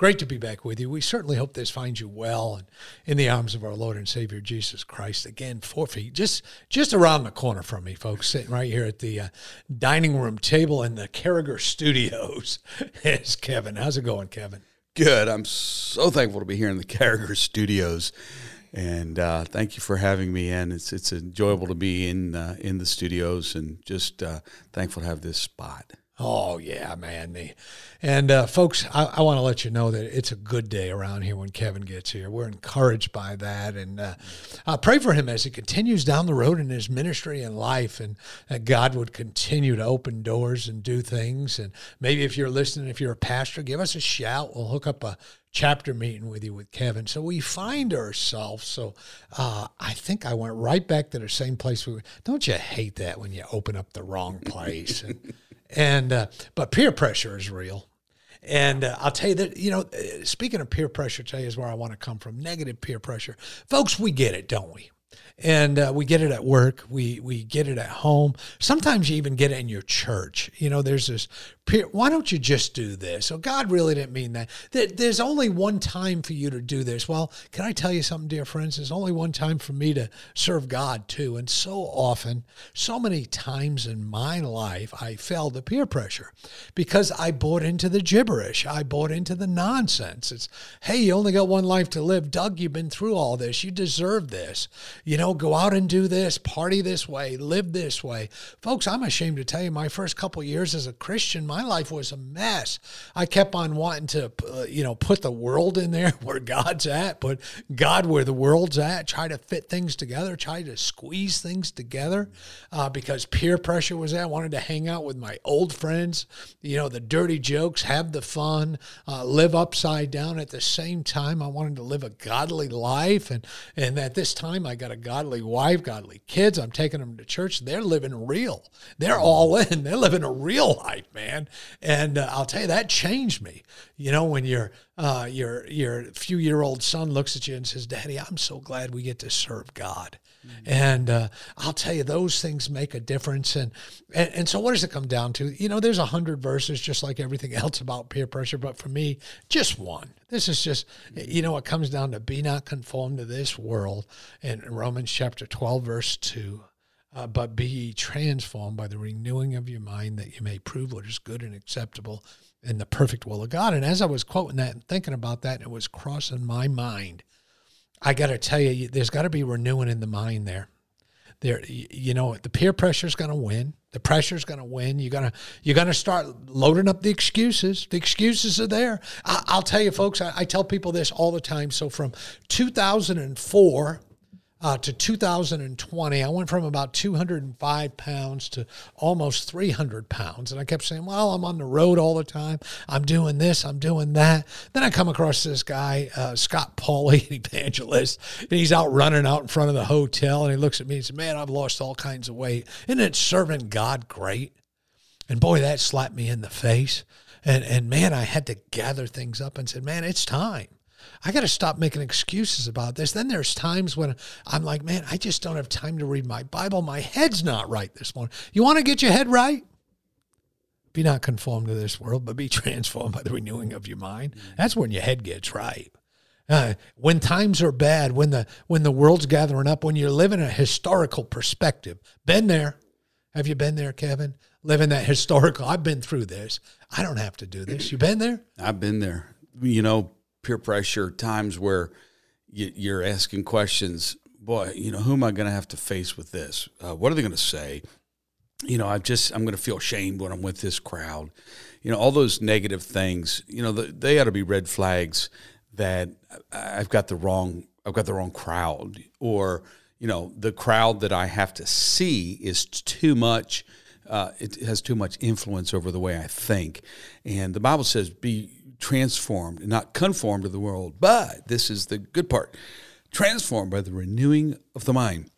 Great to be back with you. We certainly hope this finds you well and in the arms of our Lord and Savior Jesus Christ. Again, four feet, just just around the corner from me, folks, sitting right here at the uh, dining room table in the Carriger Studios. is Kevin. How's it going, Kevin? Good. I'm so thankful to be here in the Carriger Studios, and uh, thank you for having me in. It's it's enjoyable to be in uh, in the studios, and just uh, thankful to have this spot. Oh yeah, man. The, and uh, folks, I, I want to let you know that it's a good day around here when Kevin gets here. We're encouraged by that, and uh, I pray for him as he continues down the road in his ministry and life, and that God would continue to open doors and do things. And maybe if you're listening, if you're a pastor, give us a shout. We'll hook up a chapter meeting with you with Kevin. So we find ourselves. So uh, I think I went right back to the same place we were. Don't you hate that when you open up the wrong place? And, and uh, but peer pressure is real. And uh, I'll tell you that, you know, uh, speaking of peer pressure, tell you is where I want to come from. Negative peer pressure. Folks, we get it, don't we? And uh, we get it at work we we get it at home sometimes you even get it in your church you know there's this why don't you just do this? So God really didn't mean that. There's only one time for you to do this. Well, can I tell you something, dear friends? There's only one time for me to serve God too. And so often, so many times in my life, I fell to peer pressure because I bought into the gibberish. I bought into the nonsense. It's, hey, you only got one life to live. Doug, you've been through all this. You deserve this. You know, go out and do this, party this way, live this way. Folks, I'm ashamed to tell you, my first couple years as a Christian, my life was a mess. I kept on wanting to, uh, you know, put the world in there where God's at, put God where the world's at, try to fit things together, try to squeeze things together uh, because peer pressure was there. I wanted to hang out with my old friends, you know, the dirty jokes, have the fun, uh, live upside down. At the same time, I wanted to live a godly life. And, and at this time, I got a godly wife, godly kids. I'm taking them to church. They're living real. They're all in. They're living a real life, man. And uh, I'll tell you, that changed me. You know, when your uh, your your few year old son looks at you and says, "Daddy, I'm so glad we get to serve God." Mm-hmm. And uh, I'll tell you, those things make a difference. And, and and so, what does it come down to? You know, there's a hundred verses, just like everything else about peer pressure. But for me, just one. This is just, you know, it comes down to be not conformed to this world. In Romans chapter 12, verse 2, uh, but be ye transformed by the renewing of your mind that you may prove what is good and acceptable in the perfect will of God. And as I was quoting that and thinking about that, it was crossing my mind. I got to tell you, there's got to be renewing in the mind there. There, you know, the peer pressure is going to win. The pressure is going to win. You're gonna you're gonna start loading up the excuses. The excuses are there. I, will tell you, folks. I, I tell people this all the time. So from 2004 uh, to 2020, I went from about 205 pounds to almost 300 pounds. And I kept saying, well, I'm on the road all the time. I'm doing this, I'm doing that. Then I come across this guy, uh, Scott Pauley, evangelist, and he's out running out in front of the hotel. And he looks at me and says, man, I've lost all kinds of weight. Isn't it serving God great? And boy, that slapped me in the face. And, and man, I had to gather things up and said, man, it's time. I got to stop making excuses about this. Then there's times when I'm like, man, I just don't have time to read my Bible. My head's not right this morning. You want to get your head right? Be not conformed to this world, but be transformed by the renewing of your mind. That's when your head gets right. Uh, when times are bad, when the when the world's gathering up, when you're living a historical perspective, been there. Have you been there, Kevin? Living that historical. I've been through this. I don't have to do this. You been there? I've been there. You know, peer pressure times where you, are asking questions. Boy, you know, who am I going to have to face with this? Uh, what are they going to say? You know, I just I'm going to feel shamed when I'm with this crowd. You know, all those negative things. You know, the, they ought to be red flags that I've got the wrong I've got the wrong crowd, or you know, the crowd that I have to see is too much. Uh, it has too much influence over the way I think, and the Bible says, "Be transformed, not conformed to the world, but this is the good part transformed by the renewing of the mind.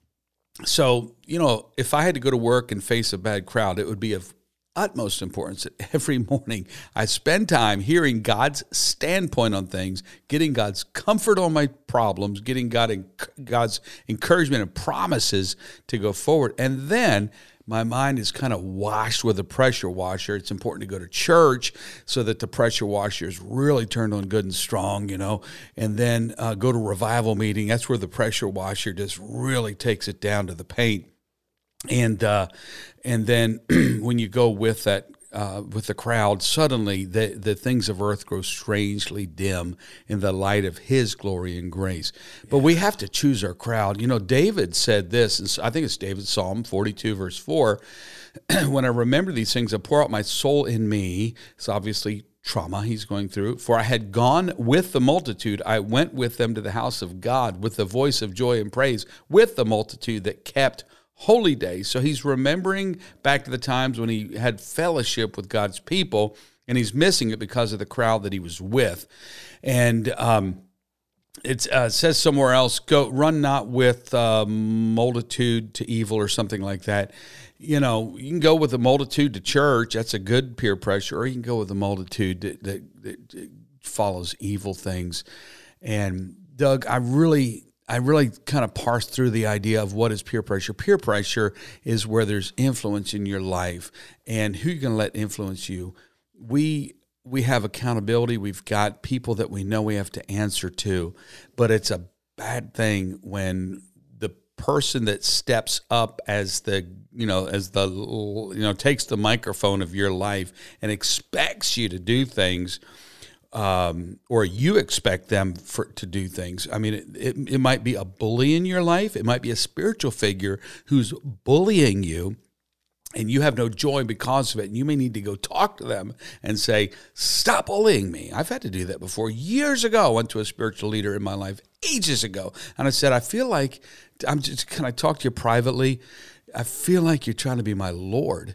so you know, if I had to go to work and face a bad crowd, it would be of utmost importance that every morning I spend time hearing God's standpoint on things, getting God's comfort on my problems, getting God God's encouragement and promises to go forward, and then my mind is kind of washed with a pressure washer. It's important to go to church so that the pressure washer is really turned on good and strong, you know, and then uh, go to revival meeting. That's where the pressure washer just really takes it down to the paint. And uh, and then when you go with that uh, with the crowd, suddenly the, the things of earth grow strangely dim in the light of His glory and grace. But we have to choose our crowd. You know, David said this, and I think it's David Psalm 42, verse 4. when I remember these things, I pour out my soul in me. It's obviously trauma he's going through. For I had gone with the multitude. I went with them to the house of God with the voice of joy and praise, with the multitude that kept holy days. So he's remembering back to the times when he had fellowship with God's people, and he's missing it because of the crowd that he was with. And um, it uh, says somewhere else, "Go run not with uh, multitude to evil" or something like that. You know, you can go with a multitude to church. That's a good peer pressure, or you can go with a multitude that, that, that follows evil things. And Doug, I really I really kind of parsed through the idea of what is peer pressure. Peer pressure is where there's influence in your life and who you're going to let influence you. We we have accountability. We've got people that we know we have to answer to, but it's a bad thing when the person that steps up as the you know as the you know takes the microphone of your life and expects you to do things um, or you expect them for, to do things. I mean, it, it, it might be a bully in your life, it might be a spiritual figure who's bullying you. And you have no joy because of it. And you may need to go talk to them and say, Stop bullying me. I've had to do that before. Years ago, I went to a spiritual leader in my life, ages ago. And I said, I feel like, I'm just, can I talk to you privately? I feel like you're trying to be my Lord.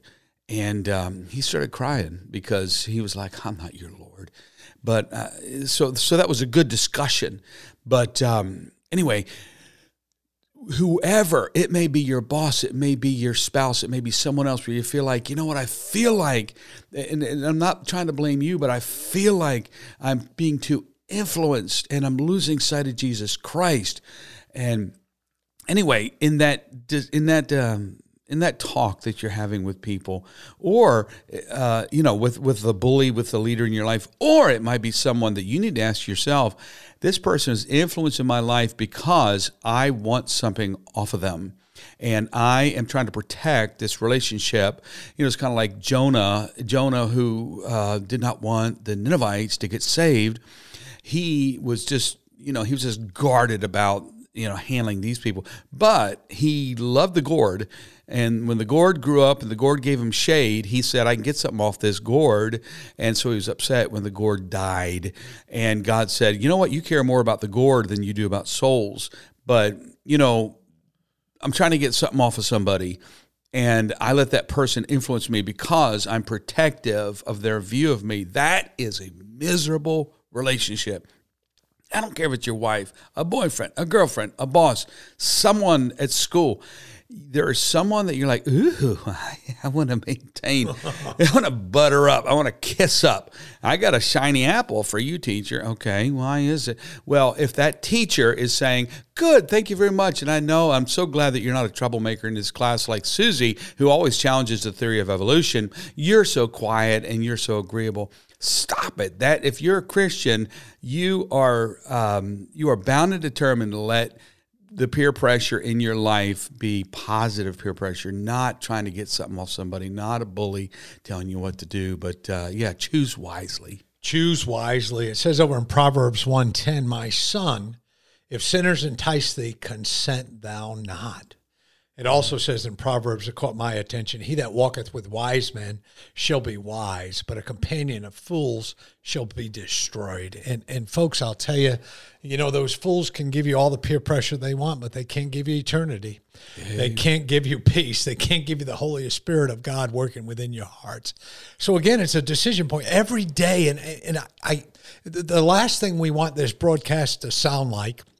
And um, he started crying because he was like, I'm not your Lord. But uh, so so that was a good discussion. But um, anyway, whoever it may be your boss it may be your spouse it may be someone else where you feel like you know what i feel like and, and, i'm not trying to blame you but i feel like i'm being too influenced and i'm losing sight of jesus christ and anyway in that in that um, in that talk that you're having with people, or uh, you know, with with the bully, with the leader in your life, or it might be someone that you need to ask yourself: This person is influencing my life because I want something off of them, and I am trying to protect this relationship. You know, it's kind of like Jonah, Jonah who uh, did not want the Ninevites to get saved. He was just, you know, he was just guarded about you know handling these people, but he loved the gourd and when the gourd grew up and the gourd gave him shade, he said, I can get something off this gourd. And so he was upset when the gourd died. And God said, You know what? You care more about the gourd than you do about souls. But, you know, I'm trying to get something off of somebody. And I let that person influence me because I'm protective of their view of me. That is a miserable relationship. I don't care if it's your wife, a boyfriend, a girlfriend, a boss, someone at school there is someone that you're like, ooh, I, I want to maintain, I want to butter up, I want to kiss up. I got a shiny apple for you, teacher. Okay, why is it? Well, if that teacher is saying, good, thank you very much, and I know I'm so glad that you're not a troublemaker in this class like Susie, who always challenges the theory of evolution. You're so quiet and you're so agreeable stop it that if you're a christian you are um, you are bound and determined to let the peer pressure in your life be positive peer pressure, not trying to get something off somebody, not a bully telling you what to do, but uh, yeah, choose wisely. Choose wisely. It says over in Proverbs 110, My son, if sinners entice thee, consent thou not. It also says in Proverbs, it caught my attention He that walketh with wise men shall be wise, but a companion of fools shall be destroyed. And, and folks, I'll tell you, you know, those fools can give you all the peer pressure they want, but they can't give you eternity. Yeah. They can't give you peace. They can't give you the Holy Spirit of God working within your hearts. So again, it's a decision point every day. And, and I, I the last thing we want this broadcast to sound like –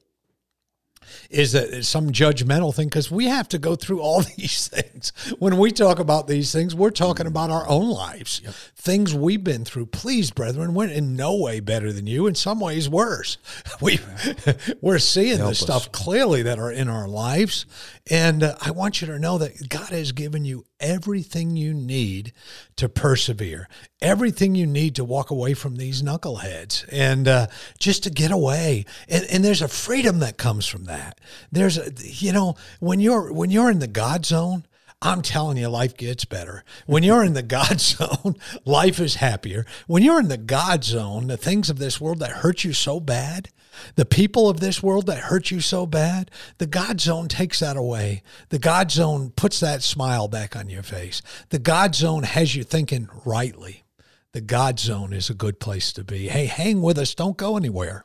is that some judgmental thing because we have to go through all these things. When we talk about these things, we're talking about our own lives, yep. things we've been through. Please, brethren, we're in no way better than you. In some ways, worse. We we're seeing Help the us. stuff clearly that are in our lives, and uh, I want you to know that God has given you everything you need to persevere, everything you need to walk away from these knuckleheads, and uh, just to get away. And, and there's a freedom that comes from that. There's a, you know, when you're when you're in the God zone, I'm telling you, life gets better. When you're in the God zone, life is happier. When you're in the God zone, the things of this world that hurt you so bad, the people of this world that hurt you so bad, the God zone takes that away. The God zone puts that smile back on your face. The God zone has you thinking rightly. The God zone is a good place to be. Hey, hang with us. Don't go anywhere.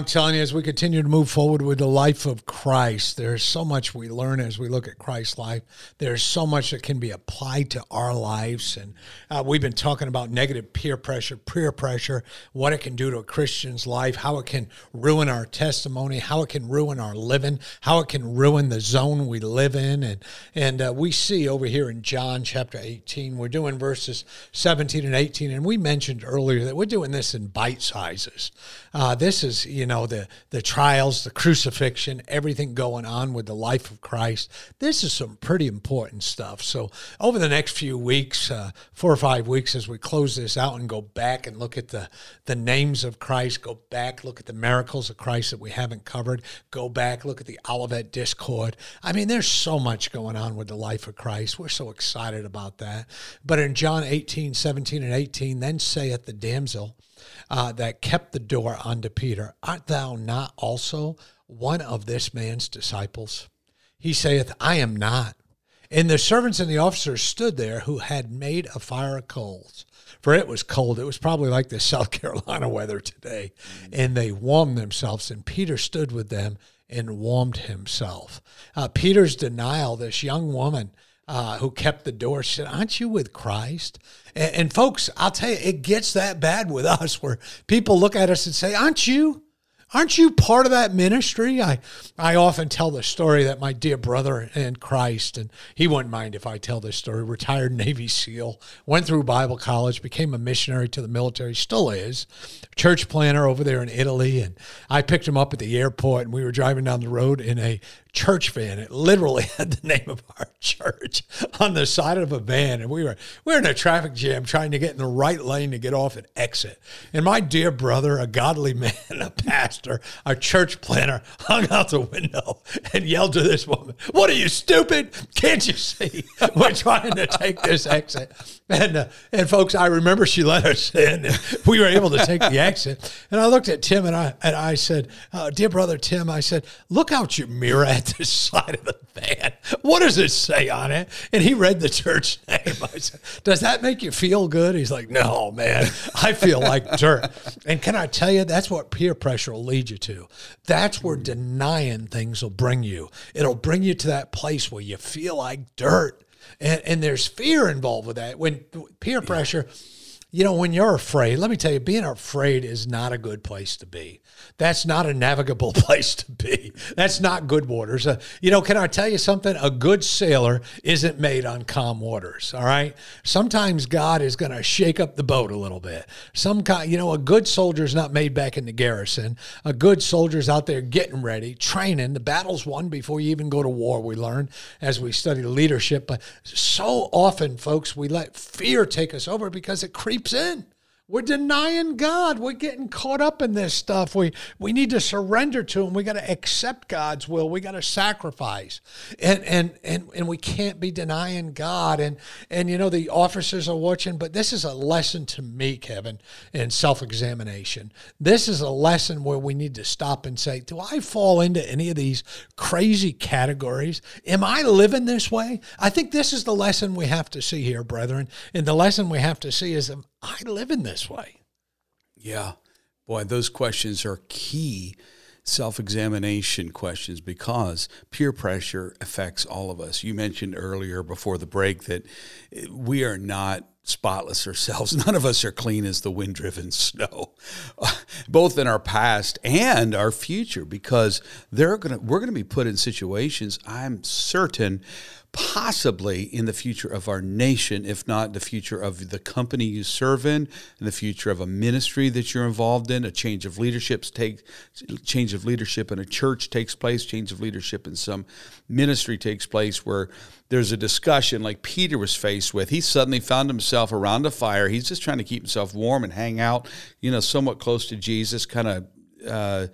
I'm telling you, as we continue to move forward with the life of Christ, there's so much we learn as we look at Christ's life. There's so much that can be applied to our lives. And uh, we've been talking about negative peer pressure, peer pressure, what it can do to a Christian's life, how it can ruin our testimony, how it can ruin our living, how it can ruin the zone we live in. And, and uh, we see over here in John chapter 18, we're doing verses 17 and 18. And we mentioned earlier that we're doing this in bite sizes. Uh, this is, you know, the, the trials, the crucifixion, everything going on with the life of Christ. This is some pretty important stuff. So, over the next few weeks, uh, four or five weeks, as we close this out and go back and look at the, the names of Christ, go back, look at the miracles of Christ that we haven't covered, go back, look at the Olivet Discourse. I mean, there's so much going on with the life of Christ. We're so excited about that. But in John 18, 17, and 18, then saith the damsel, uh, that kept the door unto Peter, Art thou not also one of this man's disciples? He saith, I am not. And the servants and the officers stood there who had made a fire of coals. For it was cold. It was probably like the South Carolina weather today. And they warmed themselves. And Peter stood with them and warmed himself. Uh, Peter's denial, this young woman, uh, who kept the door said, Aren't you with Christ? And, and, folks, I'll tell you, it gets that bad with us where people look at us and say, Aren't you? Aren't you part of that ministry? I, I often tell the story that my dear brother in Christ, and he wouldn't mind if I tell this story, retired Navy SEAL, went through Bible college, became a missionary to the military, still is, church planter over there in Italy. And I picked him up at the airport, and we were driving down the road in a church van. It literally had the name of our church on the side of a van, and we were we were in a traffic jam trying to get in the right lane to get off and exit. And my dear brother, a godly man, a pastor, a church planter, hung out the window and yelled to this woman, "What are you stupid? Can't you see we're trying to take this exit?" And uh, and folks, I remember she let us in, and we were able to take the exit. And I looked at Tim and I and I said, uh, "Dear brother Tim," I said, "Look out your mirror." at the side of the van. What does it say on it? And he read the church name. I said, Does that make you feel good? He's like, No, man, I feel like dirt. And can I tell you, that's what peer pressure will lead you to. That's where hmm. denying things will bring you. It'll bring you to that place where you feel like dirt. And, and there's fear involved with that. When peer pressure, you know, when you're afraid, let me tell you, being afraid is not a good place to be. That's not a navigable place to be. That's not good waters. Uh, you know, can I tell you something? A good sailor isn't made on calm waters. All right. Sometimes God is going to shake up the boat a little bit. Some kind, you know, a good soldier is not made back in the garrison. A good soldier's out there getting ready, training. The battle's won before you even go to war. We learn as we study leadership. But so often, folks, we let fear take us over because it creeps in. We're denying God. We're getting caught up in this stuff. We we need to surrender to him. We got to accept God's will. We got to sacrifice. And and and and we can't be denying God. And and you know the officers are watching, but this is a lesson to me, Kevin, in self-examination. This is a lesson where we need to stop and say, do I fall into any of these crazy categories? Am I living this way? I think this is the lesson we have to see here, brethren. And the lesson we have to see is I live in this way. Yeah. Boy, those questions are key self examination questions because peer pressure affects all of us. You mentioned earlier before the break that eh, we are not spotless ourselves. None of us are clean as the wind driven snow, both in our past and our future, because they're gonna, we're going to be put in situations, I'm certain, possibly in the future of our nation, if not the future of the company you serve in, and the future of a ministry that you're involved in. A change of leadership take change of leadership in a church takes place. Change of leadership in some ministry takes place where there's a discussion like Peter was faced with. He suddenly found himself around a fire. He's just trying to keep himself warm and hang out, you know, somewhat close to Jesus, kind of uh,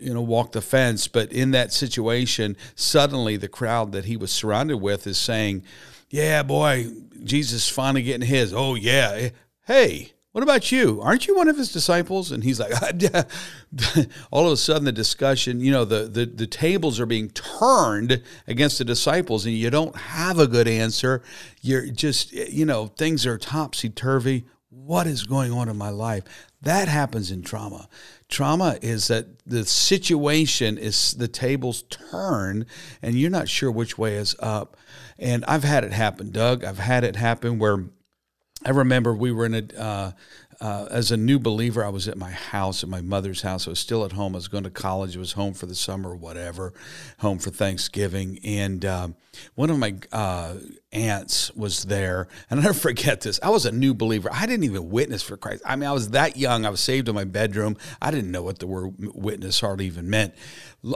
you know, walk the fence. But in that situation, suddenly the crowd that he was surrounded with is saying, Yeah, boy, Jesus finally getting his. Oh, yeah. Hey, what about you? Aren't you one of his disciples? And he's like, all of a sudden, the discussion, you know, the, the, the tables are being turned against the disciples, and you don't have a good answer. You're just, you know, things are topsy turvy. What is going on in my life? That happens in trauma. Trauma is that the situation is the tables turn and you're not sure which way is up. And I've had it happen, Doug. I've had it happen where I remember we were in a, uh, uh, as a new believer, I was at my house, at my mother's house. I was still at home. I was going to college. I was home for the summer, whatever, home for Thanksgiving. And um, one of my uh, aunts was there. And I'll never forget this. I was a new believer. I didn't even witness for Christ. I mean, I was that young. I was saved in my bedroom. I didn't know what the word witness hardly even meant.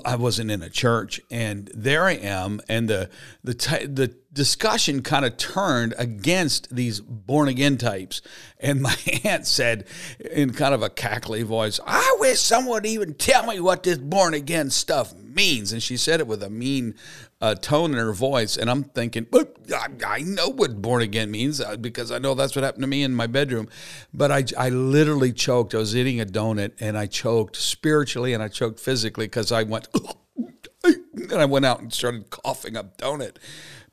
I wasn't in a church. And there I am. And the, the, t- the discussion kind of turned against these born again types. And my aunt said, in kind of a cackly voice, I wish someone would even tell me what this born again stuff means. And she said it with a mean uh, tone in her voice. And I'm thinking, I, I know what born again means uh, because I know that's what happened to me in my bedroom. But I, I literally choked. I was eating a donut and I choked spiritually and I choked physically because I went, and I went out and started coughing up donut.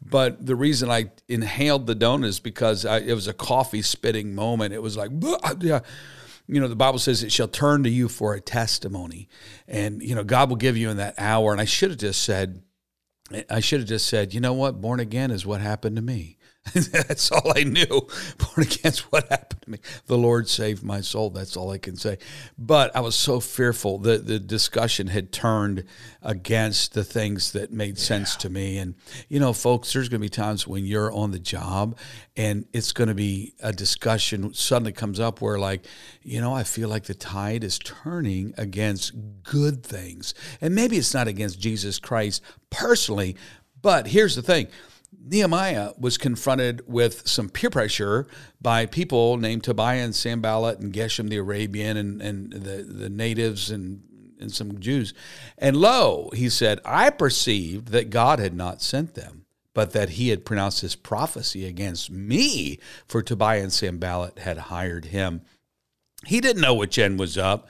But the reason I inhaled the donut is because I, it was a coffee spitting moment. It was like, yeah you know, the Bible says it shall turn to you for a testimony. And, you know, God will give you in that hour. And I should have just said, I should have just said, you know what? Born again is what happened to me. That's all I knew. Born against what happened to me. The Lord saved my soul. That's all I can say. But I was so fearful that the discussion had turned against the things that made yeah. sense to me. And, you know, folks, there's going to be times when you're on the job and it's going to be a discussion suddenly comes up where, like, you know, I feel like the tide is turning against good things. And maybe it's not against Jesus Christ personally, but here's the thing Nehemiah was confronted with some peer pressure by people named Tobiah and Sanballat and Geshem the Arabian and, and the, the natives and, and some Jews. And lo, he said, I perceived that God had not sent them, but that he had pronounced his prophecy against me, for Tobiah and Sanballat had hired him. He didn't know which end was up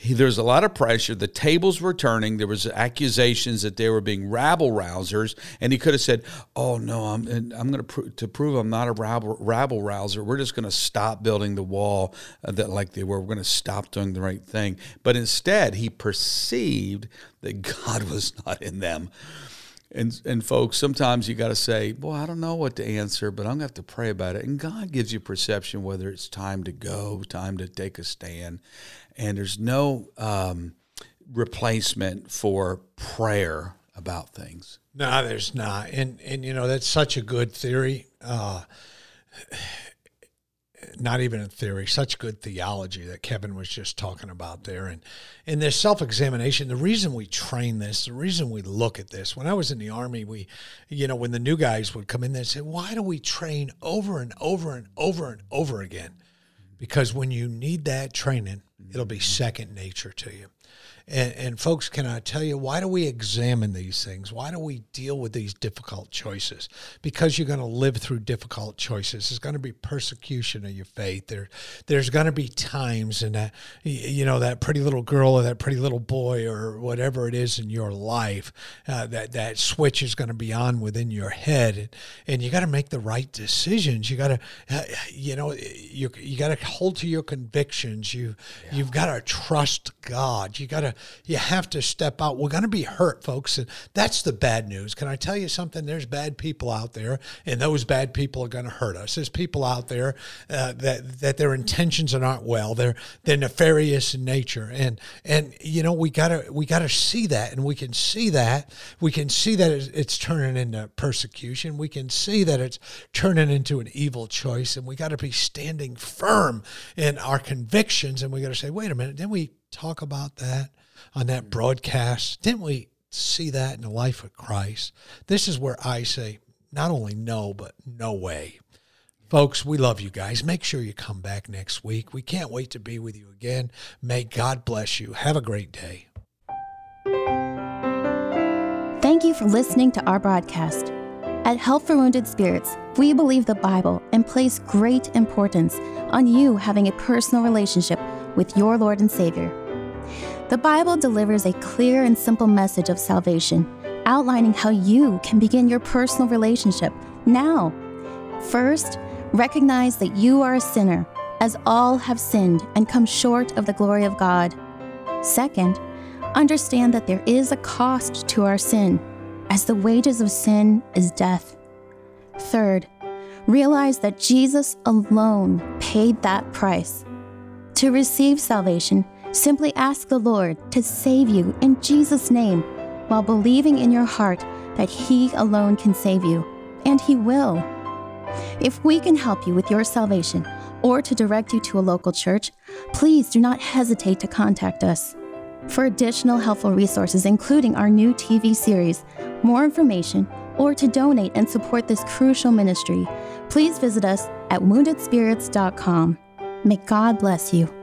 he, there was a lot of pressure. The tables were turning. There was accusations that they were being rabble rousers, and he could have said, "Oh no, I'm I'm going to to prove I'm not a rabble, rabble rouser. We're just going to stop building the wall uh, that like they were. We're going to stop doing the right thing." But instead, he perceived that God was not in them. And and folks, sometimes you got to say, "Boy, I don't know what to answer, but I'm gonna have to pray about it." And God gives you perception whether it's time to go, time to take a stand and there's no um, replacement for prayer about things. No, there's not, and and you know that's such a good theory. Uh, not even a theory, such good theology that Kevin was just talking about there. And in this self examination, the reason we train this, the reason we look at this, when I was in the Army, we, you know, when the new guys would come in, they'd say, Why do we train over and over and over and over again? because when you need that training, it'll be second nature to you. And, and folks, can I tell you, why do we examine these things? Why do we deal with these difficult choices? Because you're going to live through difficult choices. There's going to be persecution of your faith. There, there's going to be times in that, you know, that pretty little girl or that pretty little boy or whatever it is in your life, uh, that, that switch is going to be on within your head. And, and you got to make the right decisions. You got to, uh, you know, you, you got to hold to your convictions. You, yeah. you've got to trust God. You got to, you have to step out. We're going to be hurt, folks, and that's the bad news. Can I tell you something? There's bad people out there, and those bad people are going to hurt us. There's people out there uh, that that their intentions are not well. They're they're nefarious in nature, and and you know we gotta we gotta see that, and we can see that we can see that it's turning into persecution. We can see that it's turning into an evil choice, and we got to be standing firm in our convictions, and we got to say, wait a minute, didn't we talk about that on that mm-hmm. broadcast. Didn't we see that in the life of Christ? This is where I say not only no, but no way. Folks, we love you guys. Make sure you come back next week. We can't wait to be with you again. May God bless you. Have a great day. Thank you for listening to our broadcast. At Help for Wounded Spirits, we believe the Bible and place great importance on you having a personal relationship with your Lord and Savior. The Bible delivers a clear and simple message of salvation, outlining how you can begin your personal relationship now. First, recognize that you are a sinner, as all have sinned and come short of the glory of God. Second, understand that there is a cost to our sin, as the wages of sin is death. Third, realize that Jesus alone paid that price. To receive salvation, Simply ask the Lord to save you in Jesus' name while believing in your heart that He alone can save you, and He will. If we can help you with your salvation or to direct you to a local church, please do not hesitate to contact us. For additional helpful resources, including our new TV series, more information, or to donate and support this crucial ministry, please visit us at woundedspirits.com. May God bless you.